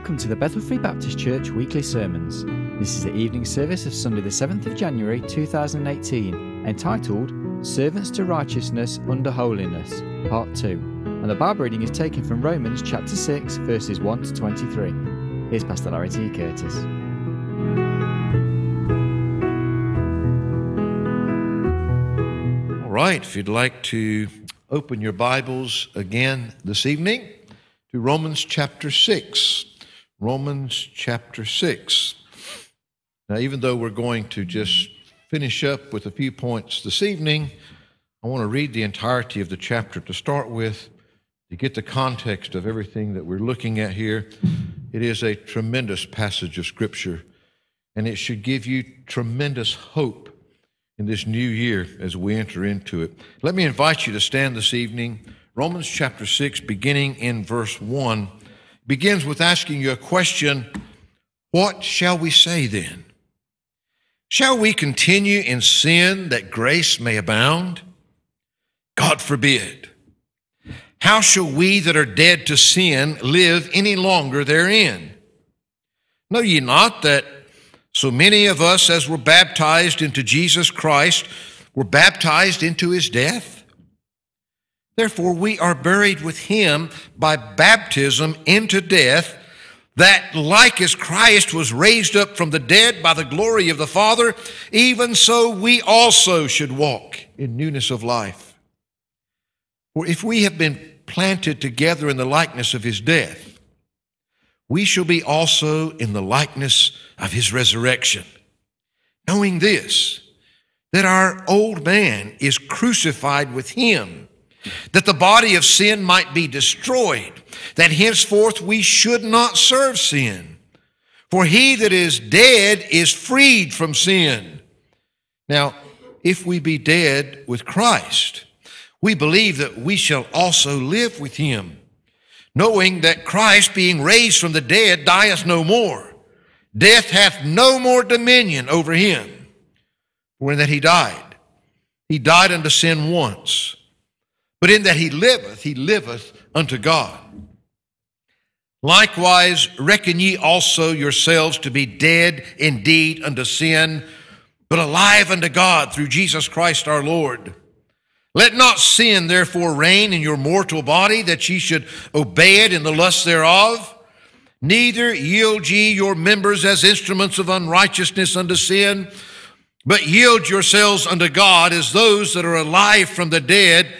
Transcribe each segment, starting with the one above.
Welcome to the Bethel Free Baptist Church weekly sermons. This is the evening service of Sunday, the 7th of January 2018, entitled Servants to Righteousness Under Holiness, Part 2. And the Bible reading is taken from Romans chapter 6, verses 1 to 23. Here's Pastor Larry T. Curtis. All right, if you'd like to open your Bibles again this evening to Romans chapter 6. Romans chapter 6. Now, even though we're going to just finish up with a few points this evening, I want to read the entirety of the chapter to start with to get the context of everything that we're looking at here. It is a tremendous passage of Scripture, and it should give you tremendous hope in this new year as we enter into it. Let me invite you to stand this evening. Romans chapter 6, beginning in verse 1 begins with asking you a question What shall we say then? Shall we continue in sin that grace may abound? God forbid. How shall we that are dead to sin live any longer therein? Know ye not that so many of us as were baptized into Jesus Christ were baptized into his death? Therefore, we are buried with him by baptism into death, that like as Christ was raised up from the dead by the glory of the Father, even so we also should walk in newness of life. For if we have been planted together in the likeness of his death, we shall be also in the likeness of his resurrection. Knowing this, that our old man is crucified with him that the body of sin might be destroyed, that henceforth we should not serve sin. For he that is dead is freed from sin. Now, if we be dead with Christ, we believe that we shall also live with him, knowing that Christ, being raised from the dead, dieth no more. Death hath no more dominion over him. For in that he died, he died unto sin once but in that he liveth, he liveth unto God. Likewise, reckon ye also yourselves to be dead indeed unto sin, but alive unto God through Jesus Christ our Lord. Let not sin therefore reign in your mortal body, that ye should obey it in the lust thereof. Neither yield ye your members as instruments of unrighteousness unto sin, but yield yourselves unto God as those that are alive from the dead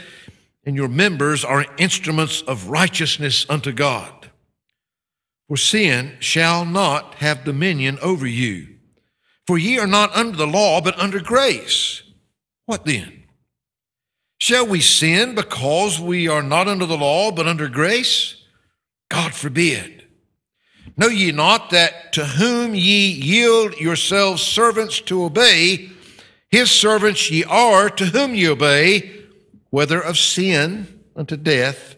and your members are instruments of righteousness unto God. For sin shall not have dominion over you. For ye are not under the law, but under grace. What then? Shall we sin because we are not under the law, but under grace? God forbid. Know ye not that to whom ye yield yourselves servants to obey, his servants ye are to whom ye obey, whether of sin unto death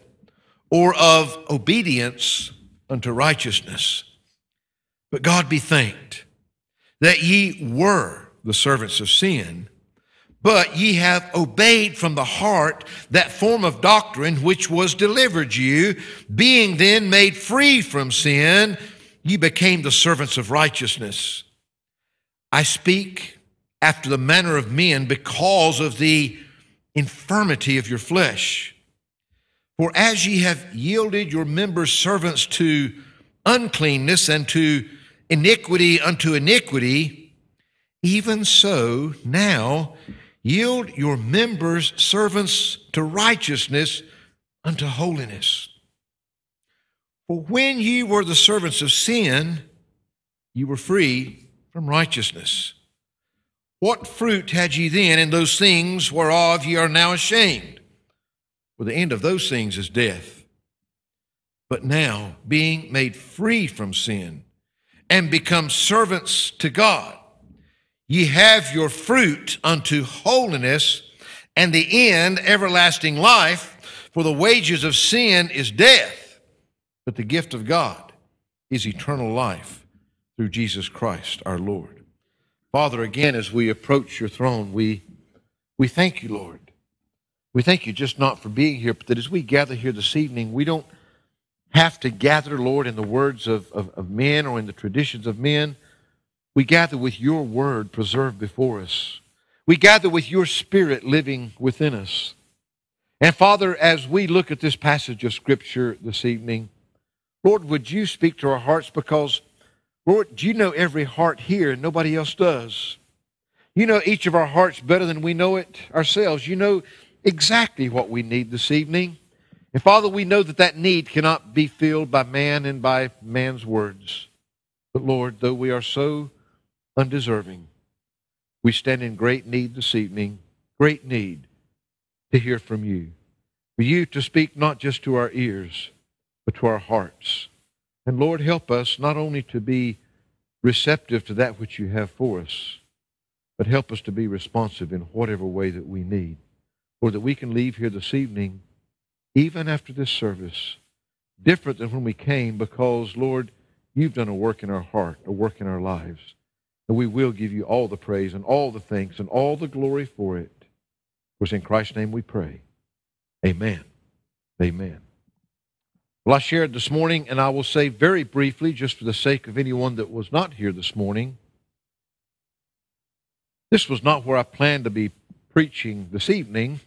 or of obedience unto righteousness. But God be thanked that ye were the servants of sin, but ye have obeyed from the heart that form of doctrine which was delivered you, being then made free from sin, ye became the servants of righteousness. I speak after the manner of men because of the infirmity of your flesh. For as ye have yielded your members servants to uncleanness and to iniquity unto iniquity, even so now yield your members servants to righteousness unto holiness. For when ye were the servants of sin, ye were free from righteousness. What fruit had ye then in those things whereof ye are now ashamed? For the end of those things is death. But now, being made free from sin and become servants to God, ye have your fruit unto holiness, and the end everlasting life. For the wages of sin is death, but the gift of God is eternal life through Jesus Christ our Lord. Father, again, as we approach your throne, we, we thank you, Lord. We thank you just not for being here, but that as we gather here this evening, we don't have to gather, Lord, in the words of, of, of men or in the traditions of men. We gather with your word preserved before us. We gather with your spirit living within us. And Father, as we look at this passage of Scripture this evening, Lord, would you speak to our hearts because, Lord, you know every heart here and nobody else does. You know each of our hearts better than we know it ourselves. You know exactly what we need this evening. And Father, we know that that need cannot be filled by man and by man's words. But Lord, though we are so undeserving, we stand in great need this evening, great need to hear from you. For you to speak not just to our ears, but to our hearts. And Lord, help us not only to be receptive to that which you have for us, but help us to be responsive in whatever way that we need, or that we can leave here this evening even after this service, different than when we came because, Lord, you've done a work in our heart, a work in our lives. And we will give you all the praise and all the thanks and all the glory for it. For in Christ's name we pray. Amen. Amen. Well, I shared this morning, and I will say very briefly, just for the sake of anyone that was not here this morning, this was not where I planned to be preaching this evening.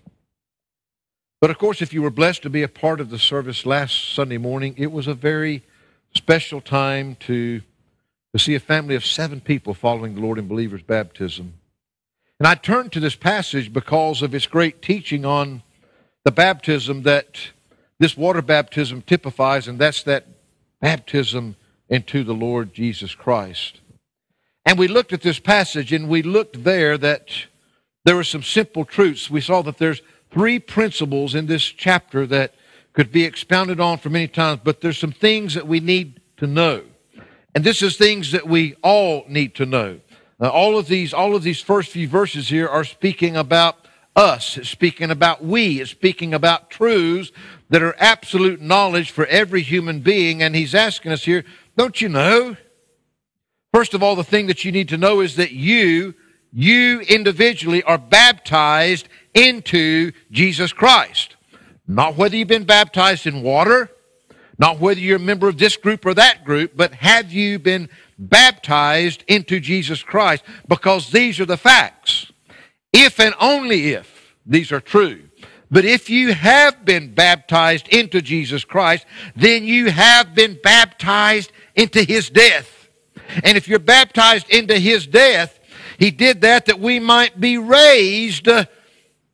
But of course, if you were blessed to be a part of the service last Sunday morning, it was a very special time to, to see a family of seven people following the Lord in believers' baptism. And I turned to this passage because of its great teaching on the baptism that this water baptism typifies, and that's that baptism into the Lord Jesus Christ. And we looked at this passage and we looked there that there were some simple truths. We saw that there's three principles in this chapter that could be expounded on for many times, but there's some things that we need to know. And this is things that we all need to know. Uh, all of these, all of these first few verses here are speaking about us. It's speaking about we. It's speaking about truths that are absolute knowledge for every human being. And he's asking us here, don't you know? First of all, the thing that you need to know is that you, you individually are baptized into Jesus Christ. Not whether you've been baptized in water, not whether you're a member of this group or that group, but have you been baptized into Jesus Christ? Because these are the facts. If and only if these are true. But if you have been baptized into Jesus Christ, then you have been baptized into his death. And if you're baptized into his death, he did that that we might be raised uh,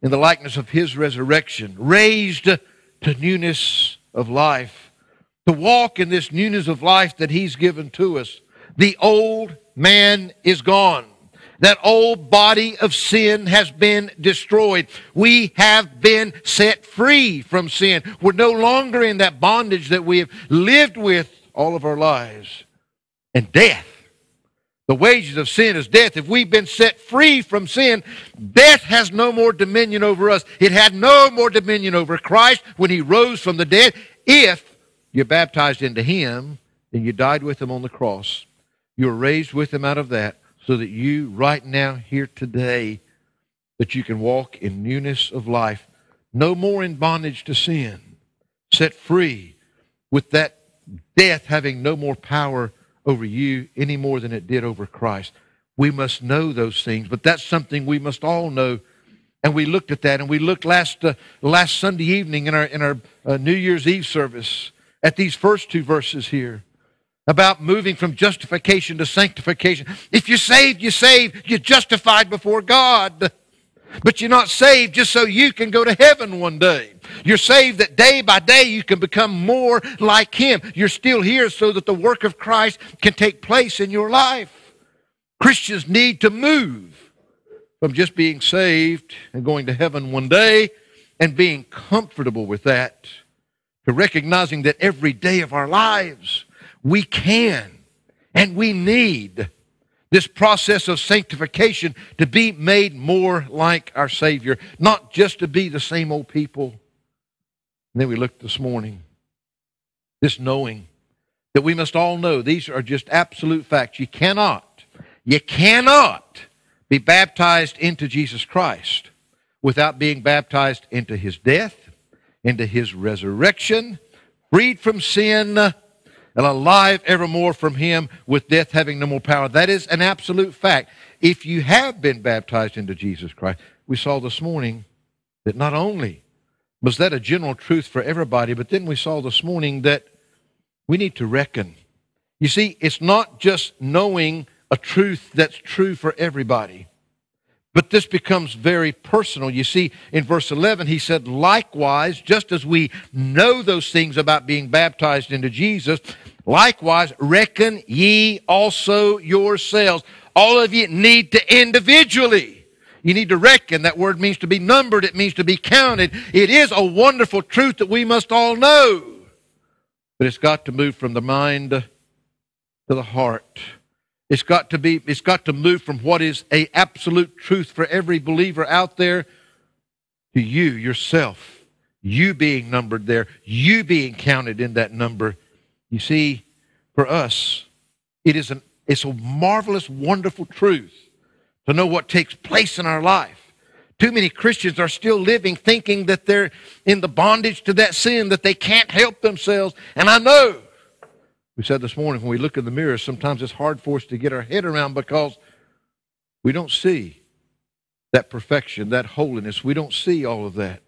in the likeness of his resurrection, raised to newness of life, to walk in this newness of life that he's given to us. The old man is gone. That old body of sin has been destroyed. We have been set free from sin. We're no longer in that bondage that we have lived with all of our lives. And death. The wages of sin is death. If we've been set free from sin, death has no more dominion over us. It had no more dominion over Christ when he rose from the dead. If you're baptized into him and you died with him on the cross, you were raised with him out of that so that you, right now, here today, that you can walk in newness of life, no more in bondage to sin, set free with that death having no more power over you any more than it did over Christ. We must know those things, but that's something we must all know. And we looked at that, and we looked last uh, last Sunday evening in our in our uh, New Year's Eve service at these first two verses here about moving from justification to sanctification. If you're saved, you're saved. You're justified before God. But you're not saved just so you can go to heaven one day. You're saved that day by day you can become more like Him. You're still here so that the work of Christ can take place in your life. Christians need to move from just being saved and going to heaven one day and being comfortable with that to recognizing that every day of our lives we can and we need this process of sanctification to be made more like our Savior, not just to be the same old people. And then we looked this morning, this knowing that we must all know these are just absolute facts. You cannot, you cannot be baptized into Jesus Christ without being baptized into his death, into his resurrection, freed from sin, and alive evermore from him, with death having no more power. That is an absolute fact. If you have been baptized into Jesus Christ, we saw this morning that not only was that a general truth for everybody, but then we saw this morning that we need to reckon. You see, it's not just knowing a truth that's true for everybody. But this becomes very personal. You see, in verse 11, he said, Likewise, just as we know those things about being baptized into Jesus, likewise, reckon ye also yourselves. All of you need to individually. You need to reckon. That word means to be numbered. It means to be counted. It is a wonderful truth that we must all know. But it's got to move from the mind to the heart. It's got to be, it's got to move from what is a absolute truth for every believer out there to you yourself. You being numbered there, you being counted in that number. You see, for us, it is an it's a marvelous, wonderful truth to know what takes place in our life. Too many Christians are still living thinking that they're in the bondage to that sin, that they can't help themselves. And I know we said this morning when we look in the mirror, sometimes it's hard for us to get our head around because we don't see that perfection, that holiness. We don't see all of that.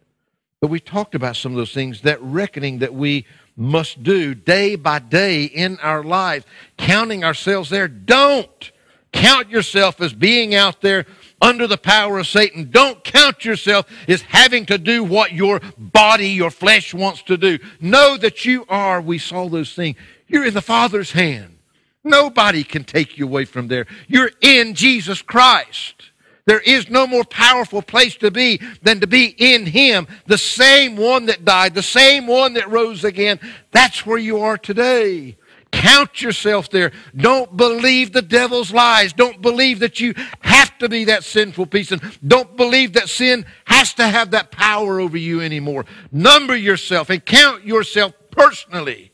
But we talked about some of those things, that reckoning that we must do day by day in our lives, counting ourselves there. Don't count yourself as being out there under the power of Satan. Don't count yourself as having to do what your body, your flesh wants to do. Know that you are, we saw those things, you're in the Father's hand. Nobody can take you away from there. You're in Jesus Christ. There is no more powerful place to be than to be in Him, the same one that died, the same one that rose again. That's where you are today. Count yourself there. Don't believe the devil's lies. Don't believe that you have to be that sinful person. Don't believe that sin has to have that power over you anymore. Number yourself and count yourself personally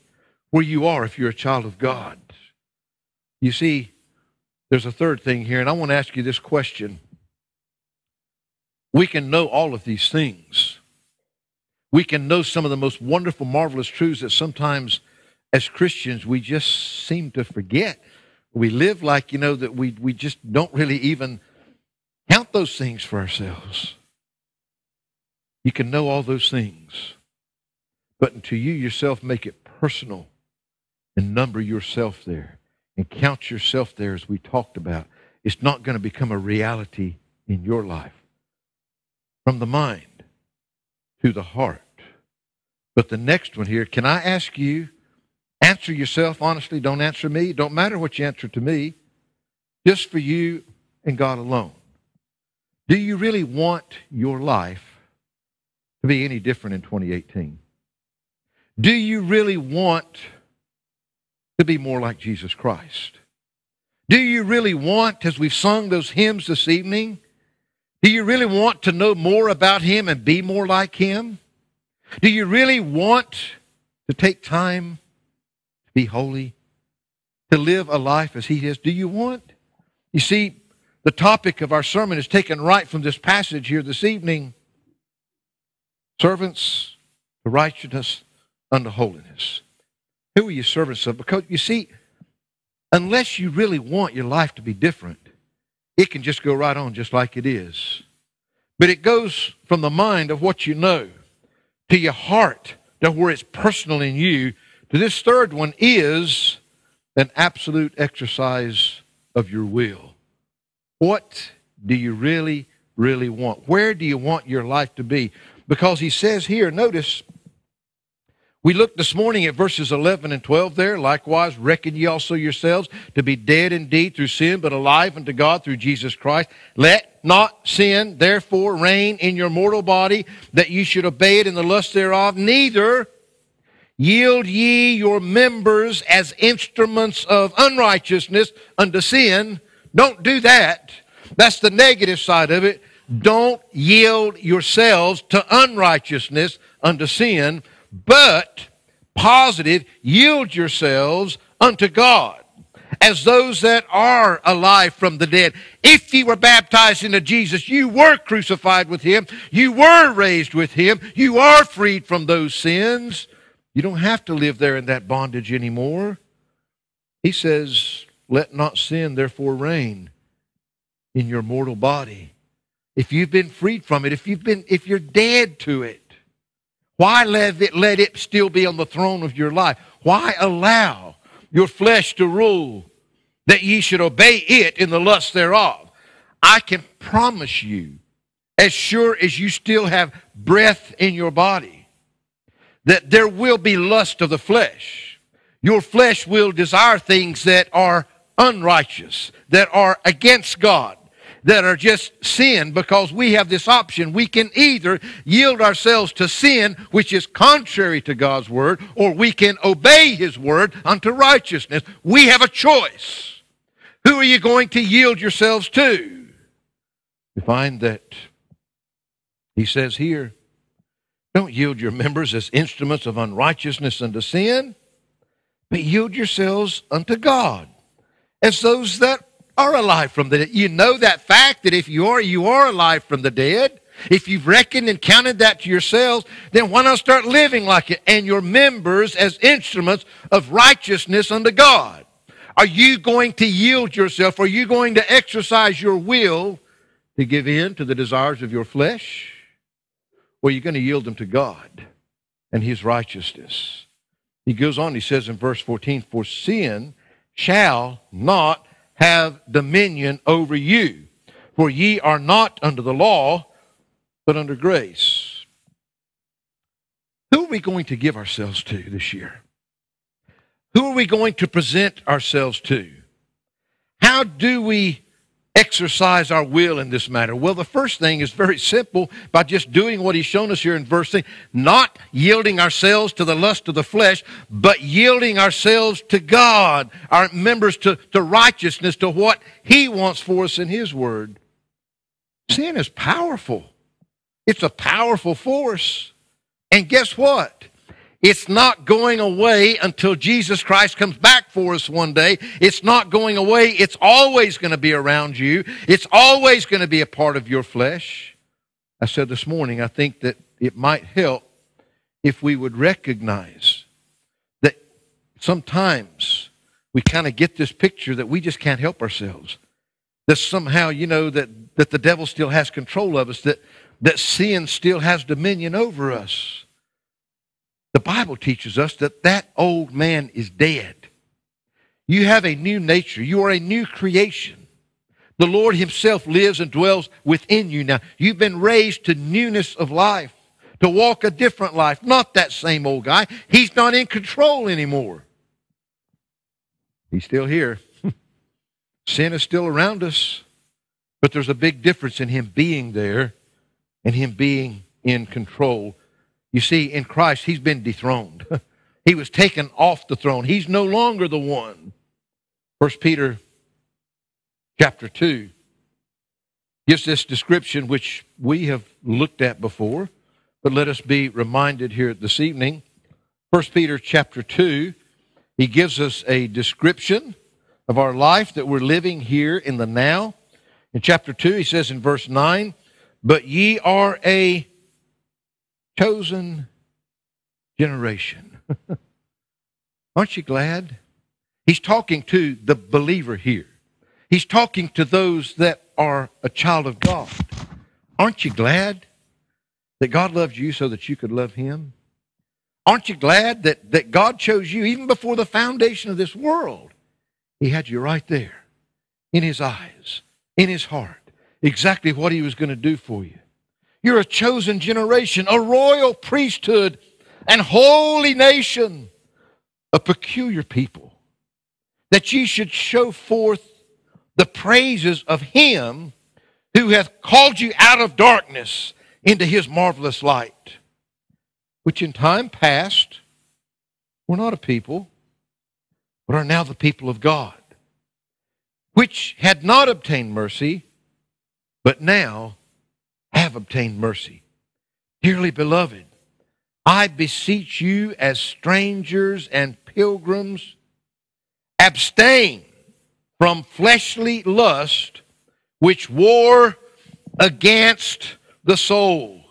where you are if you're a child of God. You see, there's a third thing here, and I want to ask you this question. We can know all of these things. We can know some of the most wonderful, marvelous truths that sometimes as Christians we just seem to forget. We live like, you know, that we, we just don't really even count those things for ourselves. You can know all those things, but until you yourself make it personal, and number yourself there and count yourself there as we talked about, it's not going to become a reality in your life. From the mind to the heart. But the next one here, can I ask you, answer yourself honestly, don't answer me, don't matter what you answer to me, just for you and God alone. Do you really want your life to be any different in 2018? Do you really want to be more like Jesus Christ? Do you really want, as we've sung those hymns this evening, do you really want to know more about Him and be more like Him? Do you really want to take time to be holy, to live a life as He is? Do you want? You see, the topic of our sermon is taken right from this passage here this evening servants to righteousness unto holiness. Who are you servants of? Because you see, unless you really want your life to be different, it can just go right on just like it is. But it goes from the mind of what you know to your heart to where it's personal in you to this third one is an absolute exercise of your will. What do you really, really want? Where do you want your life to be? Because he says here, notice, we looked this morning at verses 11 and 12 there. Likewise, reckon ye also yourselves to be dead indeed through sin, but alive unto God through Jesus Christ. Let not sin therefore reign in your mortal body, that ye should obey it in the lust thereof. Neither yield ye your members as instruments of unrighteousness unto sin. Don't do that. That's the negative side of it. Don't yield yourselves to unrighteousness unto sin but positive, yield yourselves unto God as those that are alive from the dead. If you were baptized into Jesus, you were crucified with him, you were raised with him, you are freed from those sins. You don't have to live there in that bondage anymore. He says, Let not sin therefore reign in your mortal body. If you've been freed from it, if you've been if you're dead to it, why let it, let it still be on the throne of your life? Why allow your flesh to rule that ye should obey it in the lust thereof? I can promise you, as sure as you still have breath in your body, that there will be lust of the flesh. Your flesh will desire things that are unrighteous, that are against God that are just sin because we have this option. We can either yield ourselves to sin, which is contrary to God's word, or we can obey his word unto righteousness. We have a choice. Who are you going to yield yourselves to? We find that he says here, don't yield your members as instruments of unrighteousness unto sin, but yield yourselves unto God as those that are alive from the dead. You know that fact that if you are, you are alive from the dead. If you've reckoned and counted that to yourselves, then why not start living like it and your members as instruments of righteousness unto God? Are you going to yield yourself? Are you going to exercise your will to give in to the desires of your flesh? Or are you going to yield them to God and His righteousness? He goes on, he says in verse 14, For sin shall not have dominion over you. For ye are not under the law, but under grace. Who are we going to give ourselves to this year? Who are we going to present ourselves to? How do we exercise our will in this matter? Well, the first thing is very simple by just doing what he's shown us here in verse 3, not yielding ourselves to the lust of the flesh, but yielding ourselves to God, our members to, to righteousness, to what he wants for us in his word. Sin is powerful. It's a powerful force. And guess what? It's not going away until Jesus Christ comes back for us one day. It's not going away. It's always going to be around you. It's always going to be a part of your flesh. I said this morning, I think that it might help if we would recognize that sometimes we kind of get this picture that we just can't help ourselves. That somehow, you know, that, that the devil still has control of us, that, that sin still has dominion over us. The Bible teaches us that that old man is dead. You have a new nature. You are a new creation. The Lord Himself lives and dwells within you now. You've been raised to newness of life, to walk a different life, not that same old guy. He's not in control anymore. He's still here. Sin is still around us, but there's a big difference in Him being there and Him being in control you see, in Christ, he's been dethroned. he was taken off the throne. He's no longer the one. First Peter chapter 2 gives this description which we have looked at before, but let us be reminded here this evening. First Peter chapter 2, he gives us a description of our life that we're living here in the now. In chapter 2, he says in verse 9, But ye are a chosen generation. Aren't you glad? He's talking to the believer here. He's talking to those that are a child of God. Aren't you glad that God loved you so that you could love Him? Aren't you glad that, that God chose you even before the foundation of this world? He had you right there in His eyes, in His heart, exactly what He was going to do for you. You're a chosen generation, a royal priesthood, and holy nation, a peculiar people, that ye should show forth the praises of him who hath called you out of darkness into his marvelous light, which in time past were not a people, but are now the people of God, which had not obtained mercy, but now have obtained mercy. Dearly beloved, I beseech you as strangers and pilgrims, abstain from fleshly lust which war against the soul.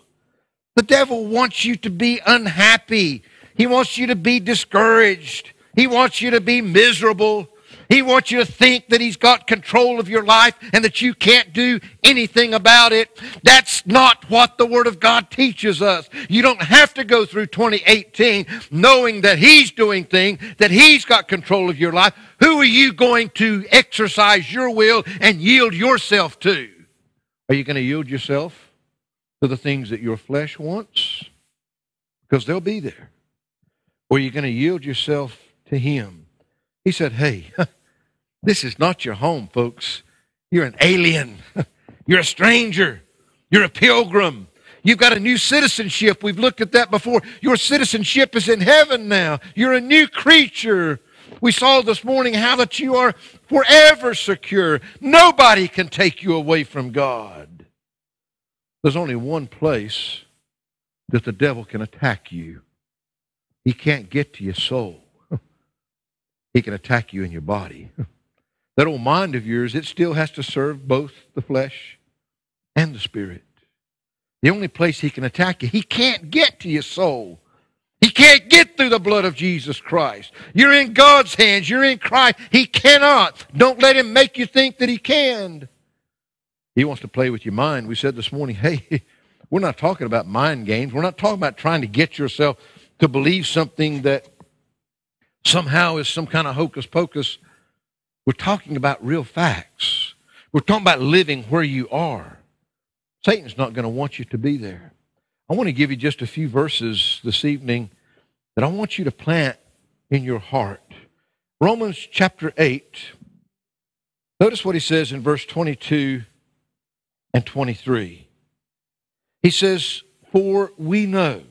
The devil wants you to be unhappy, He wants you to be discouraged. He wants you to be miserable. He wants you to think that He's got control of your life and that you can't do anything about it. That's not what the Word of God teaches us. You don't have to go through 2018 knowing that He's doing things, that He's got control of your life. Who are you going to exercise your will and yield yourself to? Are you going to yield yourself to the things that your flesh wants? Because they'll be there. Or are you going to yield yourself to Him? He said, Hey, this is not your home, folks. You're an alien. You're a stranger. You're a pilgrim. You've got a new citizenship. We've looked at that before. Your citizenship is in heaven now. You're a new creature. We saw this morning how that you are forever secure. Nobody can take you away from God. There's only one place that the devil can attack you. He can't get to your soul. He can attack you in your body. That old mind of yours, it still has to serve both the flesh and the spirit. The only place he can attack you, he can't get to your soul. He can't get through the blood of Jesus Christ. You're in God's hands. You're in Christ. He cannot. Don't let him make you think that he can. He wants to play with your mind. We said this morning, hey, we're not talking about mind games. We're not talking about trying to get yourself to believe something that somehow is some kind of hocus pocus. We're talking about real facts. We're talking about living where you are. Satan's not going to want you to be there. I want to give you just a few verses this evening that I want you to plant in your heart. Romans chapter 8. Notice what he says in verse 22 and 23. He says, For we know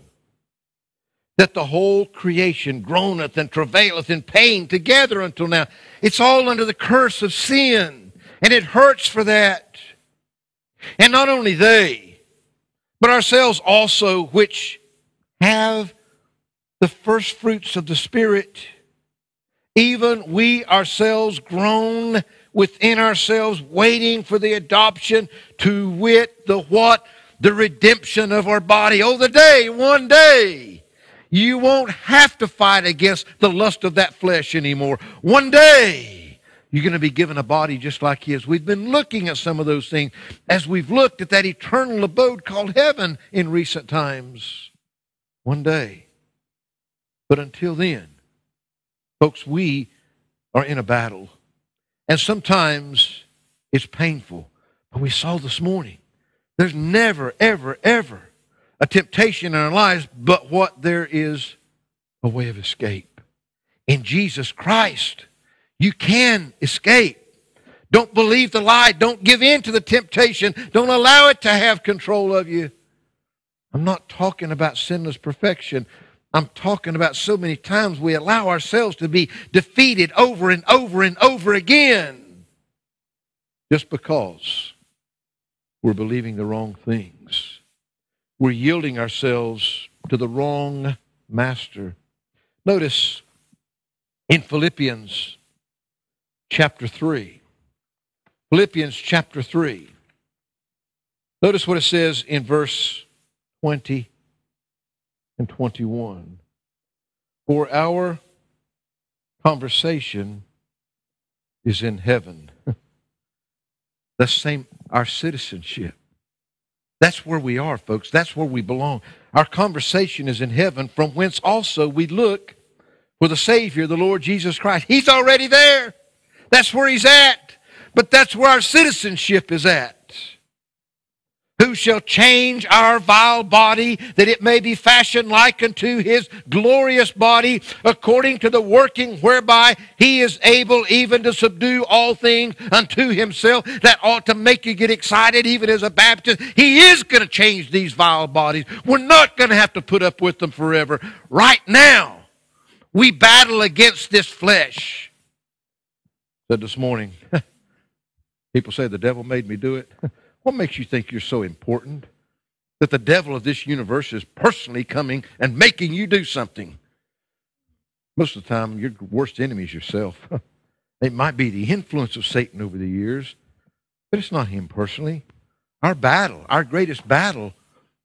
that the whole creation groaneth and travaileth in pain together until now. It's all under the curse of sin, and it hurts for that. And not only they, but ourselves also, which have the first fruits of the Spirit, even we ourselves groan within ourselves, waiting for the adoption, to wit, the what? The redemption of our body. Oh, the day, one day you won't have to fight against the lust of that flesh anymore. One day, you're going to be given a body just like His. We've been looking at some of those things as we've looked at that eternal abode called heaven in recent times. One day. But until then, folks, we are in a battle. And sometimes it's painful. But we saw this morning, there's never, ever, ever a temptation in our lives, but what there is a way of escape. In Jesus Christ, you can escape. Don't believe the lie. Don't give in to the temptation. Don't allow it to have control of you. I'm not talking about sinless perfection. I'm talking about so many times we allow ourselves to be defeated over and over and over again just because we're believing the wrong things we're yielding ourselves to the wrong master. Notice in Philippians chapter 3. Philippians chapter 3. Notice what it says in verse 20 and 21. For our conversation is in heaven. the same, our citizenship that's where we are, folks. That's where we belong. Our conversation is in heaven, from whence also we look for the Savior, the Lord Jesus Christ. He's already there. That's where He's at. But that's where our citizenship is at. Who shall change our vile body that it may be fashioned like unto his glorious body, according to the working whereby he is able even to subdue all things unto himself? That ought to make you get excited, even as a Baptist. He is going to change these vile bodies. We're not going to have to put up with them forever. Right now, we battle against this flesh. Said this morning, people say the devil made me do it. What makes you think you're so important that the devil of this universe is personally coming and making you do something? Most of the time, your worst enemy is yourself. it might be the influence of Satan over the years, but it's not him personally. Our battle, our greatest battle,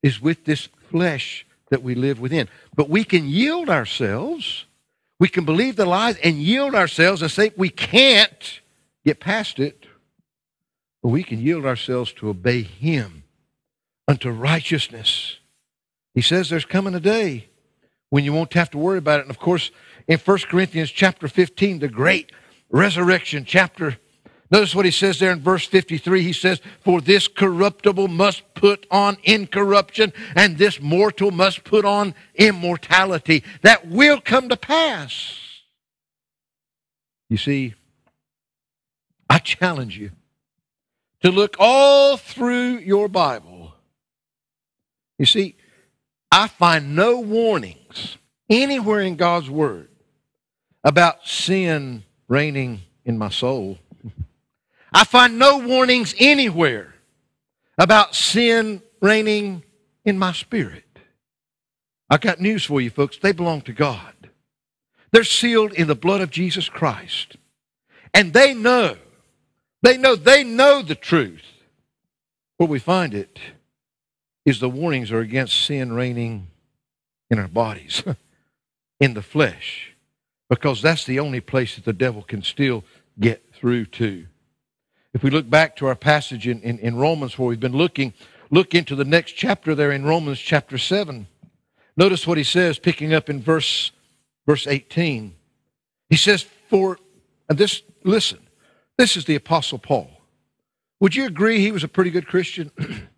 is with this flesh that we live within. But we can yield ourselves, we can believe the lies and yield ourselves and say we can't get past it. But we can yield ourselves to obey Him unto righteousness. He says there's coming a day when you won't have to worry about it. And of course, in 1 Corinthians chapter 15, the great resurrection chapter, notice what he says there in verse 53. He says, For this corruptible must put on incorruption, and this mortal must put on immortality. That will come to pass. You see, I challenge you to look all through your Bible. You see, I find no warnings anywhere in God's Word about sin reigning in my soul. I find no warnings anywhere about sin reigning in my spirit. I've got news for you, folks. They belong to God. They're sealed in the blood of Jesus Christ. And they know, they know, they know the truth. Where we find it is the warnings are against sin reigning in our bodies, in the flesh, because that's the only place that the devil can still get through to. If we look back to our passage in, in, in Romans where we've been looking, look into the next chapter there in Romans chapter 7. Notice what he says, picking up in verse, verse 18. He says, For, and this, listen, this is the Apostle Paul. Would you agree he was a pretty good Christian?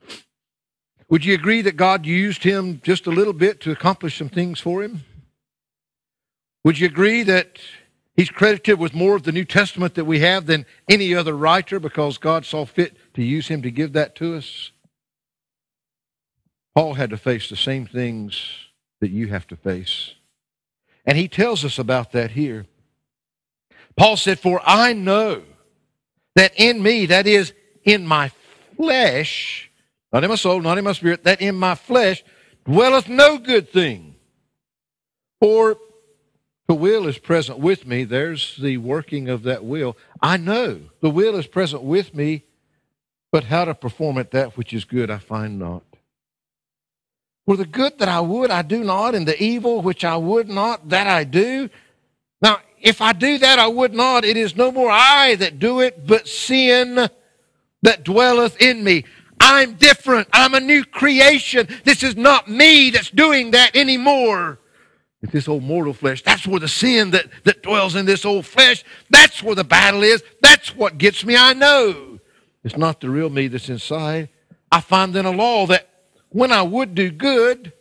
Would you agree that God used him just a little bit to accomplish some things for him? Would you agree that he's credited with more of the New Testament that we have than any other writer because God saw fit to use him to give that to us? Paul had to face the same things that you have to face. And he tells us about that here. Paul said, For I know that in me, that is, in my flesh, not in my soul, not in my spirit, that in my flesh dwelleth no good thing. For the will is present with me. There's the working of that will. I know the will is present with me, but how to perform it, that which is good, I find not. For the good that I would, I do not, and the evil which I would not, that I do. If I do that, I would not. It is no more I that do it, but sin that dwelleth in me. I'm different. I'm a new creation. This is not me that's doing that anymore. It's this old mortal flesh. That's where the sin that, that dwells in this old flesh, that's where the battle is. That's what gets me, I know. It's not the real me that's inside. I find in a law that when I would do good,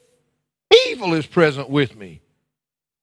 evil is present with me.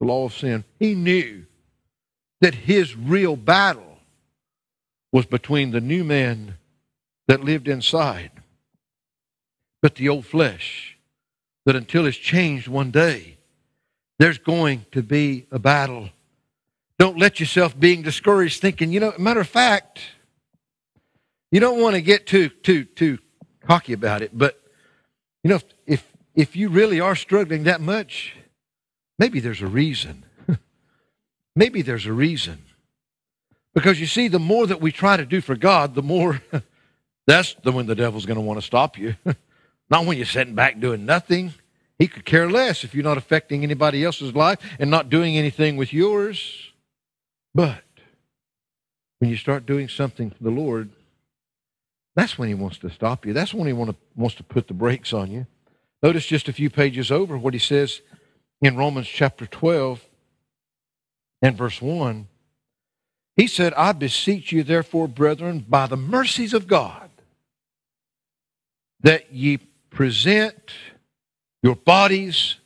the law of sin. He knew that his real battle was between the new man that lived inside but the old flesh. That until it's changed one day, there's going to be a battle. Don't let yourself being discouraged thinking, you know, matter of fact, you don't want to get too too too cocky about it, but you know, if if, if you really are struggling that much, maybe there's a reason. maybe there's a reason. Because you see, the more that we try to do for God, the more that's the when the devil's going to want to stop you. Not when you're sitting back doing nothing. He could care less if you're not affecting anybody else's life and not doing anything with yours. But when you start doing something for the Lord, that's when He wants to stop you. That's when He want to, wants to put the brakes on you. Notice just a few pages over what He says in Romans chapter 12 and verse 1. He said, I beseech you, therefore, brethren, by the mercies of God, that ye present your bodies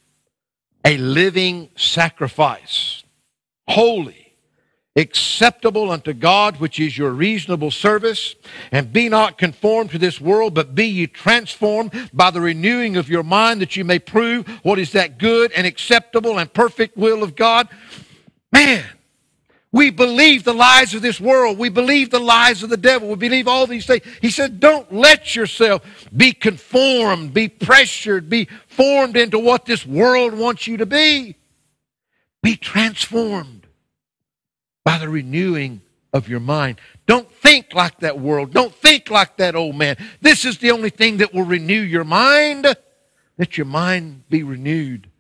a living sacrifice, holy, acceptable unto God, which is your reasonable service. And be not conformed to this world, but be ye transformed by the renewing of your mind, that you may prove what is that good and acceptable and perfect will of God. Man, we believe the lies of this world. We believe the lies of the devil. We believe all these things. He said, don't let yourself be conformed, be pressured, be formed into what this world wants you to be. Be transformed by the renewing of your mind. Don't think like that world. Don't think like that old man. This is the only thing that will renew your mind. Let your mind be renewed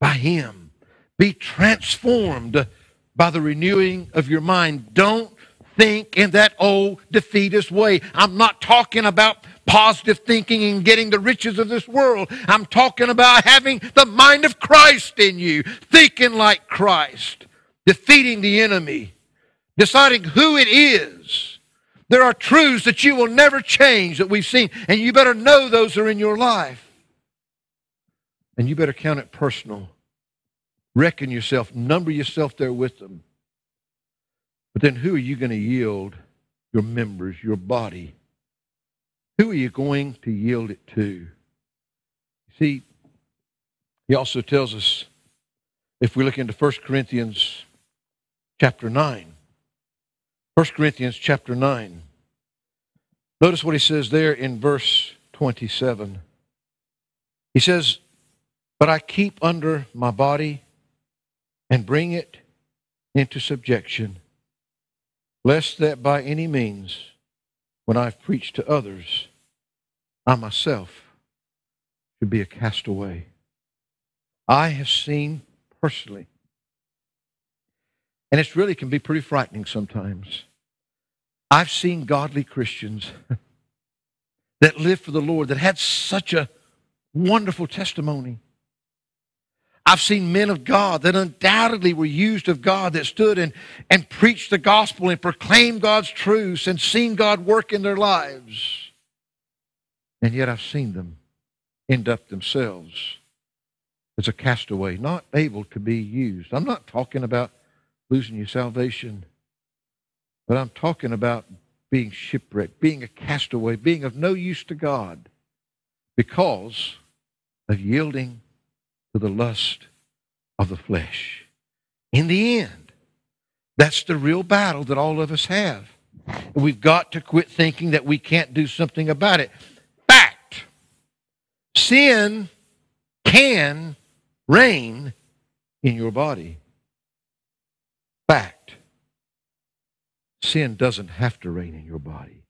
by Him. Be transformed by the renewing of your mind. Don't think in that old defeatist way. I'm not talking about positive thinking and getting the riches of this world. I'm talking about having the mind of Christ in you, thinking like Christ defeating the enemy, deciding who it is. There are truths that you will never change that we've seen, and you better know those are in your life. And you better count it personal. Reckon yourself, number yourself there with them. But then who are you going to yield your members, your body? Who are you going to yield it to? See, he also tells us, if we look into 1 Corinthians chapter 9. 1 Corinthians chapter 9. Notice what he says there in verse 27. He says, But I keep under my body and bring it into subjection, lest that by any means, when I've preached to others, I myself should be a castaway. I have seen personally and it really can be pretty frightening sometimes. I've seen godly Christians that lived for the Lord that had such a wonderful testimony. I've seen men of God that undoubtedly were used of God that stood and, and preached the gospel and proclaimed God's truths and seen God work in their lives. And yet I've seen them end up themselves as a castaway, not able to be used. I'm not talking about losing your salvation. But I'm talking about being shipwrecked, being a castaway, being of no use to God because of yielding to the lust of the flesh. In the end, that's the real battle that all of us have. We've got to quit thinking that we can't do something about it. Fact sin can reign in your body fact, sin doesn't have to reign in your body.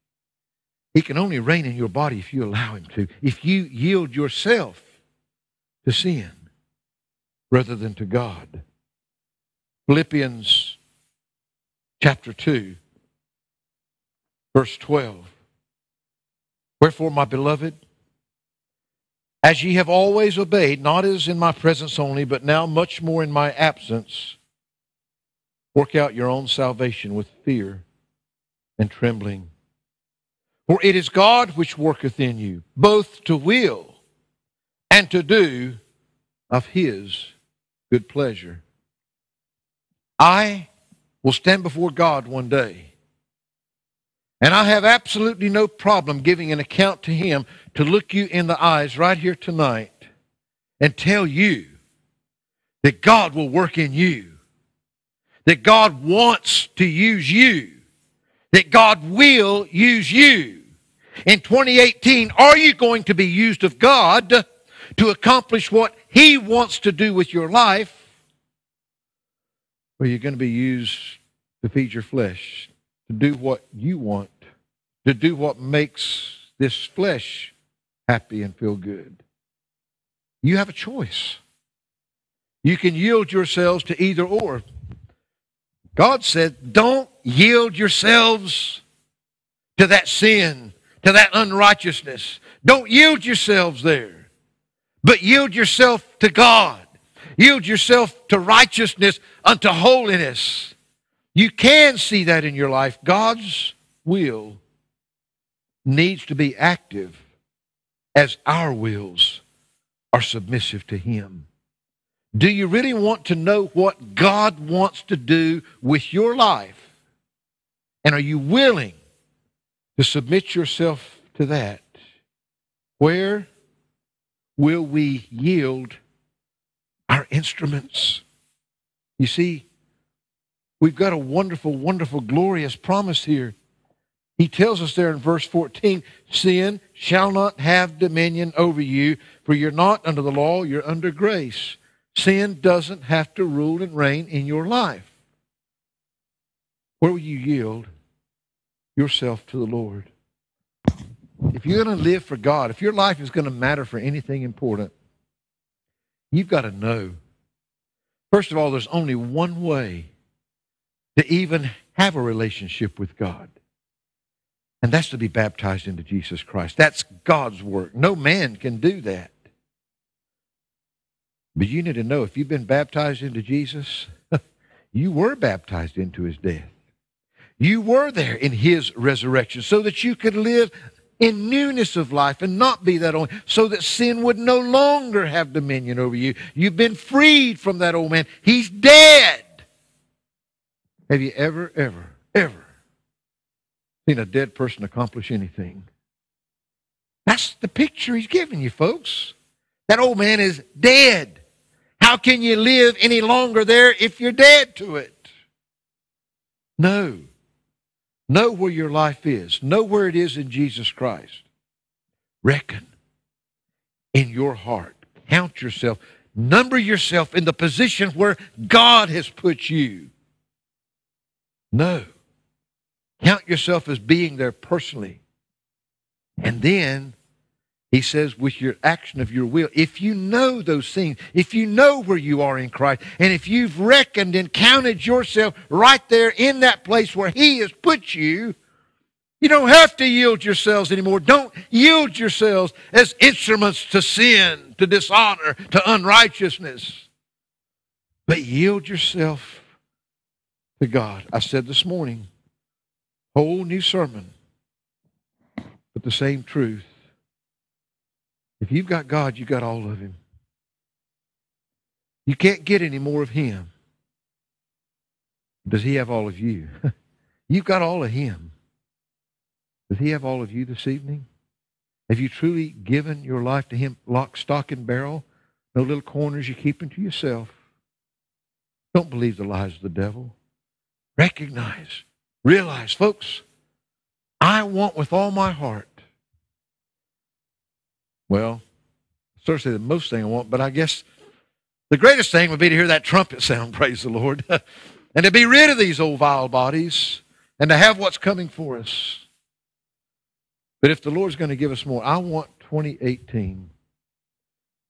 He can only reign in your body if you allow him to, if you yield yourself to sin rather than to God. Philippians chapter 2, verse 12. Wherefore, my beloved, as ye have always obeyed, not as in my presence only, but now much more in my absence, Work out your own salvation with fear and trembling. For it is God which worketh in you, both to will and to do of his good pleasure. I will stand before God one day, and I have absolutely no problem giving an account to him to look you in the eyes right here tonight and tell you that God will work in you that God wants to use you, that God will use you. In 2018, are you going to be used of God to accomplish what He wants to do with your life? Or are you going to be used to feed your flesh, to do what you want, to do what makes this flesh happy and feel good? You have a choice. You can yield yourselves to either or. God said, don't yield yourselves to that sin, to that unrighteousness. Don't yield yourselves there, but yield yourself to God. Yield yourself to righteousness, unto holiness. You can see that in your life. God's will needs to be active as our wills are submissive to Him. Do you really want to know what God wants to do with your life? And are you willing to submit yourself to that? Where will we yield our instruments? You see, we've got a wonderful, wonderful, glorious promise here. He tells us there in verse 14 sin shall not have dominion over you, for you're not under the law, you're under grace. Sin doesn't have to rule and reign in your life. Where will you yield yourself to the Lord? If you're going to live for God, if your life is going to matter for anything important, you've got to know. First of all, there's only one way to even have a relationship with God. And that's to be baptized into Jesus Christ. That's God's work. No man can do that. But you need to know if you've been baptized into Jesus, you were baptized into his death. You were there in his resurrection so that you could live in newness of life and not be that old, so that sin would no longer have dominion over you. You've been freed from that old man. He's dead. Have you ever, ever, ever seen a dead person accomplish anything? That's the picture he's giving you, folks. That old man is dead. How can you live any longer there if you're dead to it? No. Know where your life is. Know where it is in Jesus Christ. Reckon in your heart. Count yourself. Number yourself in the position where God has put you. No. Count yourself as being there personally. And then he says, with your action of your will, if you know those things, if you know where you are in Christ, and if you've reckoned and counted yourself right there in that place where He has put you, you don't have to yield yourselves anymore. Don't yield yourselves as instruments to sin, to dishonor, to unrighteousness. But yield yourself to God. I said this morning, whole new sermon, but the same truth. If you've got God, you've got all of Him. You can't get any more of Him. Does He have all of you? you've got all of Him. Does He have all of you this evening? Have you truly given your life to Him, lock, stock, and barrel? No little corners you keep to yourself. Don't believe the lies of the devil. Recognize, realize, folks, I want with all my heart well, certainly the most thing I want, but I guess the greatest thing would be to hear that trumpet sound, praise the Lord, and to be rid of these old vile bodies and to have what's coming for us. But if the Lord's going to give us more, I want 2018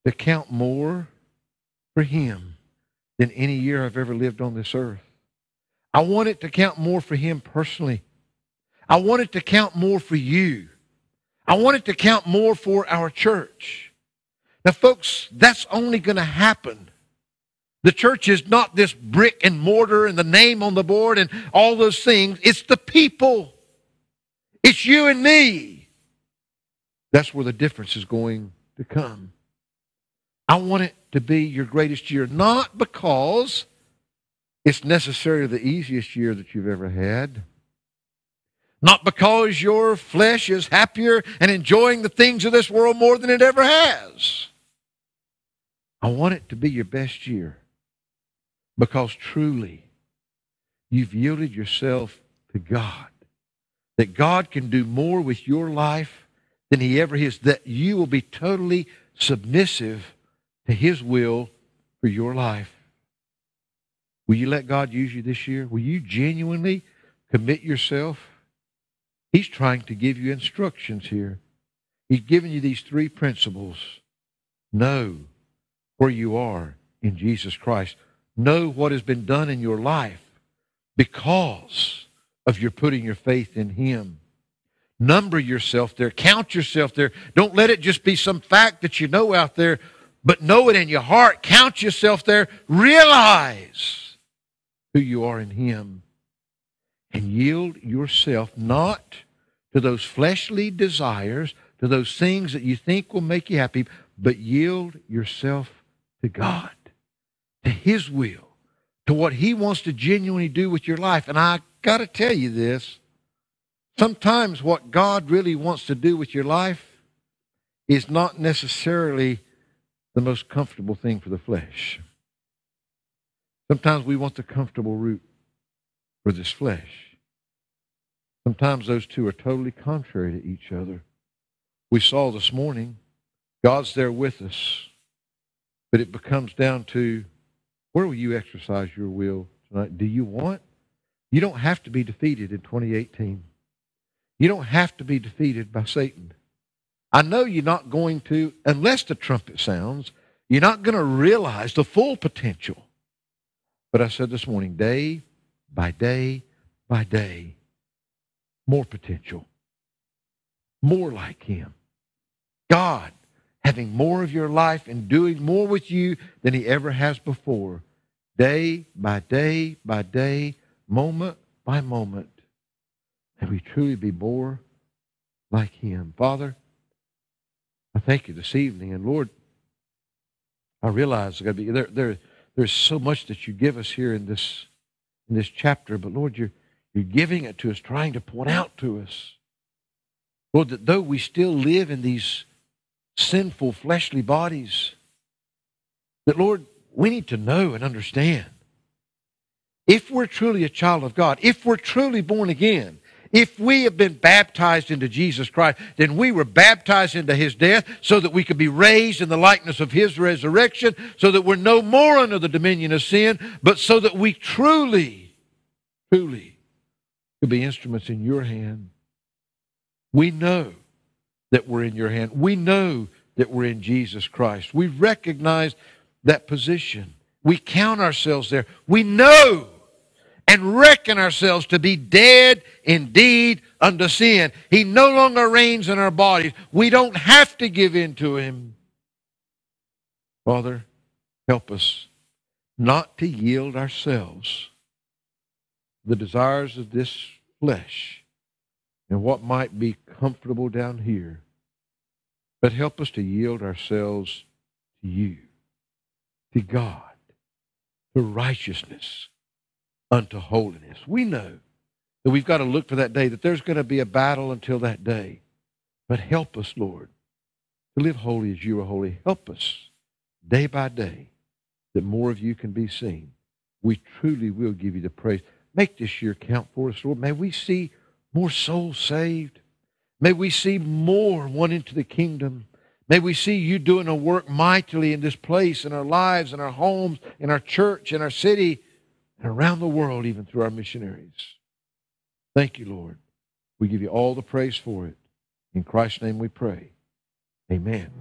to count more for Him than any year I've ever lived on this earth. I want it to count more for Him personally. I want it to count more for you. I want it to count more for our church. Now, folks, that's only going to happen. The church is not this brick and mortar and the name on the board and all those things. It's the people. It's you and me. That's where the difference is going to come. I want it to be your greatest year, not because it's necessarily the easiest year that you've ever had. Not because your flesh is happier and enjoying the things of this world more than it ever has. I want it to be your best year because truly you've yielded yourself to God. That God can do more with your life than He ever has. That you will be totally submissive to His will for your life. Will you let God use you this year? Will you genuinely commit yourself He's trying to give you instructions here. He's giving you these three principles. Know where you are in Jesus Christ. Know what has been done in your life because of your putting your faith in Him. Number yourself there. Count yourself there. Don't let it just be some fact that you know out there, but know it in your heart. Count yourself there. Realize who you are in Him and yield yourself not to those fleshly desires, to those things that you think will make you happy, but yield yourself to God. to His will, to what He wants to genuinely do with your life. And I got to tell you this sometimes what God really wants to do with your life is not necessarily the most comfortable thing for the flesh. Sometimes we want the comfortable route for this flesh. Sometimes those two are totally contrary to each other. We saw this morning, God's there with us, but it becomes down to where will you exercise your will tonight? Do you want? You don't have to be defeated in 2018. You don't have to be defeated by Satan. I know you're not going to, unless the trumpet sounds, you're not going to realize the full potential. But I said this morning, day by day by day, more potential, more like Him. God having more of your life and doing more with you than He ever has before, day by day by day, moment by moment. May we truly be more like Him. Father, I thank you this evening. And Lord, I realize there, there, there, there's so much that you give us here in this, in this chapter, but Lord, you're, you're giving it to us, trying to point out to us. Lord, that though we still live in these sinful fleshly bodies, that Lord, we need to know and understand. If we're truly a child of God, if we're truly born again, if we have been baptized into Jesus Christ, then we were baptized into his death so that we could be raised in the likeness of his resurrection, so that we're no more under the dominion of sin, but so that we truly, truly could be instruments in your hand. We know that we're in your hand. We know that we're in Jesus Christ. We recognize that position. We count ourselves there. We know and reckon ourselves to be dead indeed unto sin. He no longer reigns in our bodies. We don't have to give in to him. Father, help us not to yield ourselves the desires of this flesh and what might be comfortable down here, but help us to yield ourselves to you, to God, to righteousness unto holiness. We know that we've got to look for that day, that there's going to be a battle until that day. But help us, Lord, to live holy as you are holy. Help us day by day that more of you can be seen. We truly will give you the praise. Make this year count for us, Lord. May we see more souls saved. May we see more won into the kingdom. May we see you doing a work mightily in this place, in our lives, in our homes, in our church, in our city and around the world, even through our missionaries. Thank you, Lord. We give you all the praise for it. In Christ's name we pray. Amen.